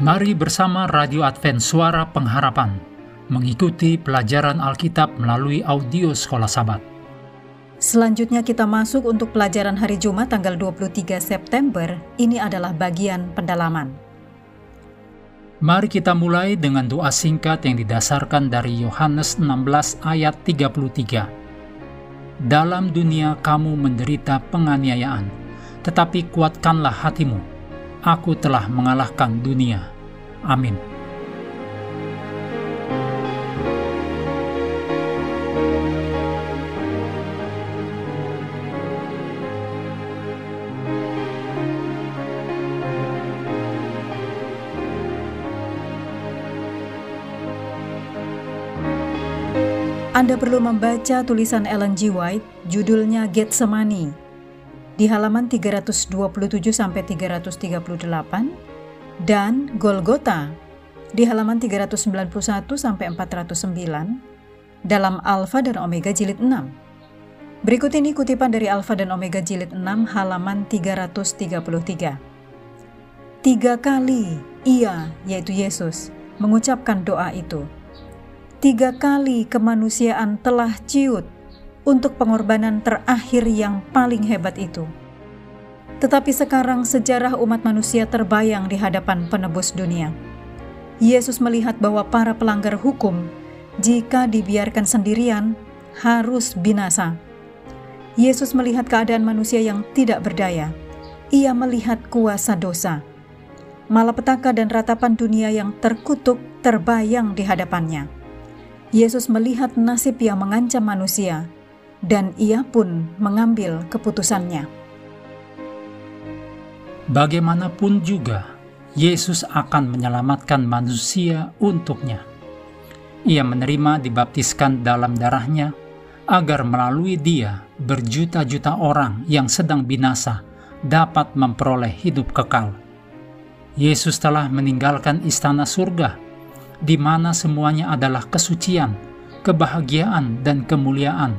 Mari bersama Radio Advent Suara Pengharapan mengikuti pelajaran Alkitab melalui audio Sekolah Sabat. Selanjutnya kita masuk untuk pelajaran hari Jumat tanggal 23 September. Ini adalah bagian pendalaman. Mari kita mulai dengan doa singkat yang didasarkan dari Yohanes 16 ayat 33. Dalam dunia kamu menderita penganiayaan, tetapi kuatkanlah hatimu. Aku telah mengalahkan dunia. Amin. Anda perlu membaca tulisan Ellen G. White, judulnya Getsemani, di halaman 327 sampai 338 dan Golgota di halaman 391 sampai 409 dalam Alfa dan Omega jilid 6. Berikut ini kutipan dari Alfa dan Omega jilid 6 halaman 333. Tiga kali ia, yaitu Yesus, mengucapkan doa itu tiga kali kemanusiaan telah ciut untuk pengorbanan terakhir yang paling hebat itu. Tetapi sekarang sejarah umat manusia terbayang di hadapan penebus dunia. Yesus melihat bahwa para pelanggar hukum, jika dibiarkan sendirian, harus binasa. Yesus melihat keadaan manusia yang tidak berdaya. Ia melihat kuasa dosa. Malapetaka dan ratapan dunia yang terkutuk terbayang di hadapannya Yesus melihat nasib yang mengancam manusia, dan ia pun mengambil keputusannya. Bagaimanapun juga, Yesus akan menyelamatkan manusia untuknya. Ia menerima dibaptiskan dalam darahnya, agar melalui dia berjuta-juta orang yang sedang binasa dapat memperoleh hidup kekal. Yesus telah meninggalkan istana surga di mana semuanya adalah kesucian, kebahagiaan, dan kemuliaan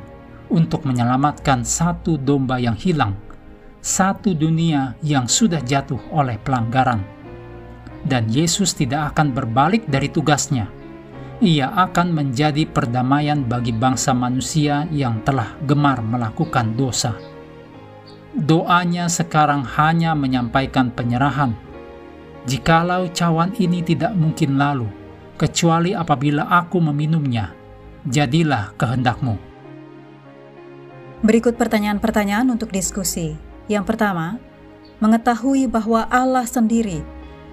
untuk menyelamatkan satu domba yang hilang, satu dunia yang sudah jatuh oleh pelanggaran. Dan Yesus tidak akan berbalik dari tugasnya. Ia akan menjadi perdamaian bagi bangsa manusia yang telah gemar melakukan dosa. Doanya sekarang hanya menyampaikan penyerahan. Jikalau cawan ini tidak mungkin lalu, kecuali apabila aku meminumnya. Jadilah kehendakmu. Berikut pertanyaan-pertanyaan untuk diskusi. Yang pertama, mengetahui bahwa Allah sendiri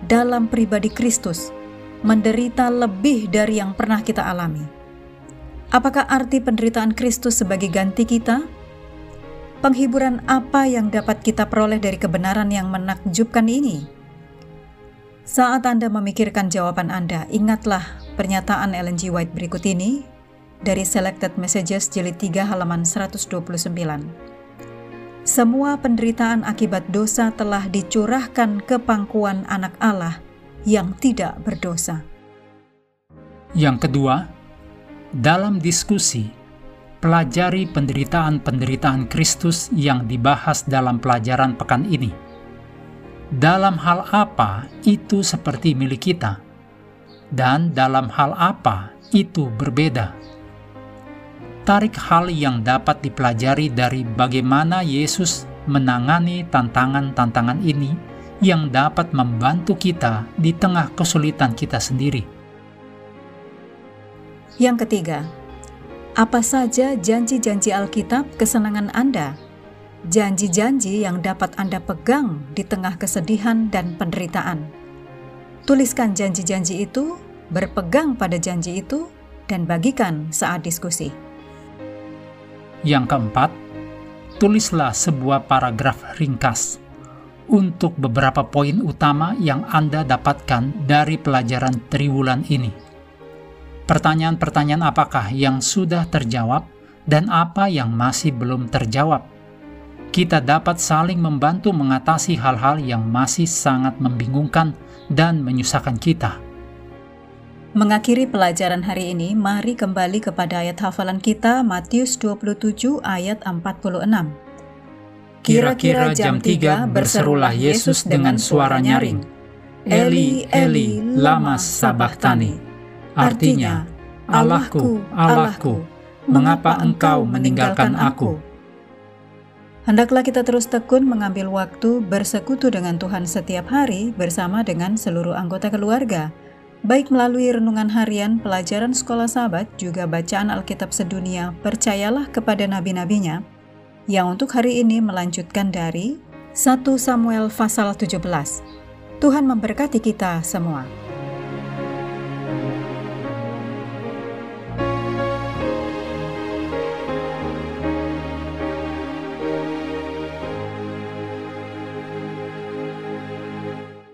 dalam pribadi Kristus menderita lebih dari yang pernah kita alami. Apakah arti penderitaan Kristus sebagai ganti kita? Penghiburan apa yang dapat kita peroleh dari kebenaran yang menakjubkan ini? Saat Anda memikirkan jawaban Anda, ingatlah pernyataan Ellen G. White berikut ini dari Selected Messages jilid 3 halaman 129. Semua penderitaan akibat dosa telah dicurahkan ke pangkuan anak Allah yang tidak berdosa. Yang kedua, dalam diskusi, pelajari penderitaan-penderitaan Kristus yang dibahas dalam pelajaran pekan ini dalam hal apa itu seperti milik kita, dan dalam hal apa itu berbeda. Tarik hal yang dapat dipelajari dari bagaimana Yesus menangani tantangan-tantangan ini yang dapat membantu kita di tengah kesulitan kita sendiri. Yang ketiga, apa saja janji-janji Alkitab kesenangan Anda janji-janji yang dapat Anda pegang di tengah kesedihan dan penderitaan. Tuliskan janji-janji itu, berpegang pada janji itu, dan bagikan saat diskusi. Yang keempat, tulislah sebuah paragraf ringkas untuk beberapa poin utama yang Anda dapatkan dari pelajaran triwulan ini. Pertanyaan-pertanyaan apakah yang sudah terjawab dan apa yang masih belum terjawab? kita dapat saling membantu mengatasi hal-hal yang masih sangat membingungkan dan menyusahkan kita. Mengakhiri pelajaran hari ini, mari kembali kepada ayat hafalan kita Matius 27 ayat 46. Kira-kira jam 3 berserulah Yesus dengan suara nyaring, Eli, Eli, lama sabachthani. Artinya, Allahku, Allahku, mengapa engkau meninggalkan aku? Hendaklah kita terus tekun mengambil waktu bersekutu dengan Tuhan setiap hari bersama dengan seluruh anggota keluarga, baik melalui renungan harian, pelajaran sekolah sahabat, juga bacaan Alkitab sedunia, percayalah kepada nabi-nabinya, yang untuk hari ini melanjutkan dari 1 Samuel pasal 17. Tuhan memberkati kita semua.